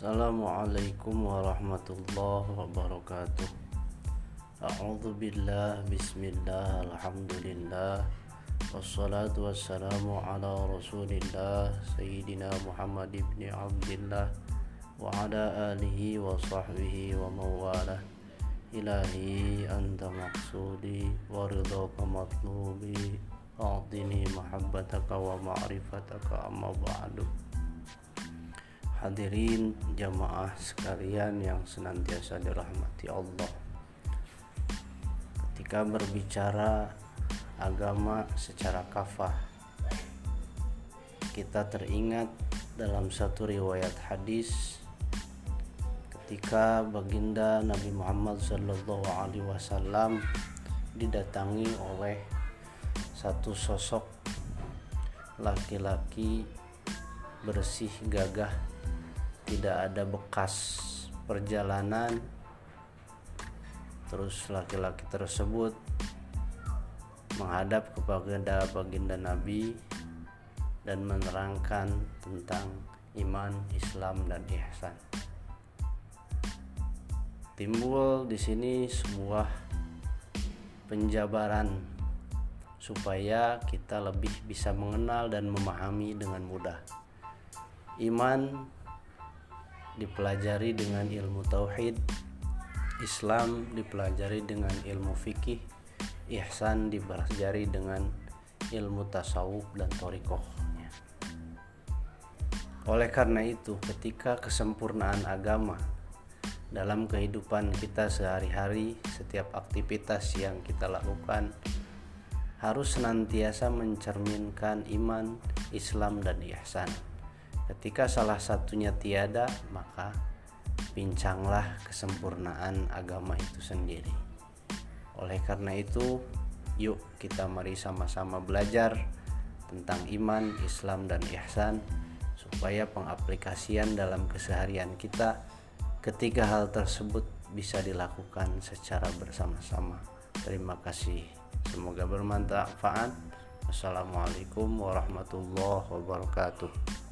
Assalamualaikum warahmatullahi wabarakatuh. A'udzu billah bismillah alhamdulillah. Wassalatu wassalamu ala rasulillah Sayyidina Muhammad ibn Abdillah Wa ala alihi wa sahbihi wa mawalah Ilahi anta maksudi wa ridhaka matlubi A'tini mahabbataka wa ma'rifataka amma ba'du Hadirin jamaah sekalian yang senantiasa dirahmati Allah. Ketika berbicara agama secara kafah, kita teringat dalam satu riwayat hadis ketika baginda Nabi Muhammad Sallallahu Alaihi Wasallam didatangi oleh satu sosok laki-laki bersih gagah tidak ada bekas perjalanan terus laki-laki tersebut menghadap kepada baginda Nabi dan menerangkan tentang iman, Islam dan ihsan. Timbul di sini sebuah penjabaran supaya kita lebih bisa mengenal dan memahami dengan mudah. Iman dipelajari dengan ilmu tauhid Islam dipelajari dengan ilmu fikih ihsan dipelajari dengan ilmu tasawuf dan torikohnya. Oleh karena itu ketika kesempurnaan agama dalam kehidupan kita sehari-hari setiap aktivitas yang kita lakukan harus senantiasa mencerminkan iman, Islam dan ihsan Ketika salah satunya tiada, maka pincanglah kesempurnaan agama itu sendiri. Oleh karena itu, yuk kita mari sama-sama belajar tentang iman, Islam, dan ihsan supaya pengaplikasian dalam keseharian kita ketiga hal tersebut bisa dilakukan secara bersama-sama. Terima kasih. Semoga bermanfaat. Assalamualaikum warahmatullahi wabarakatuh.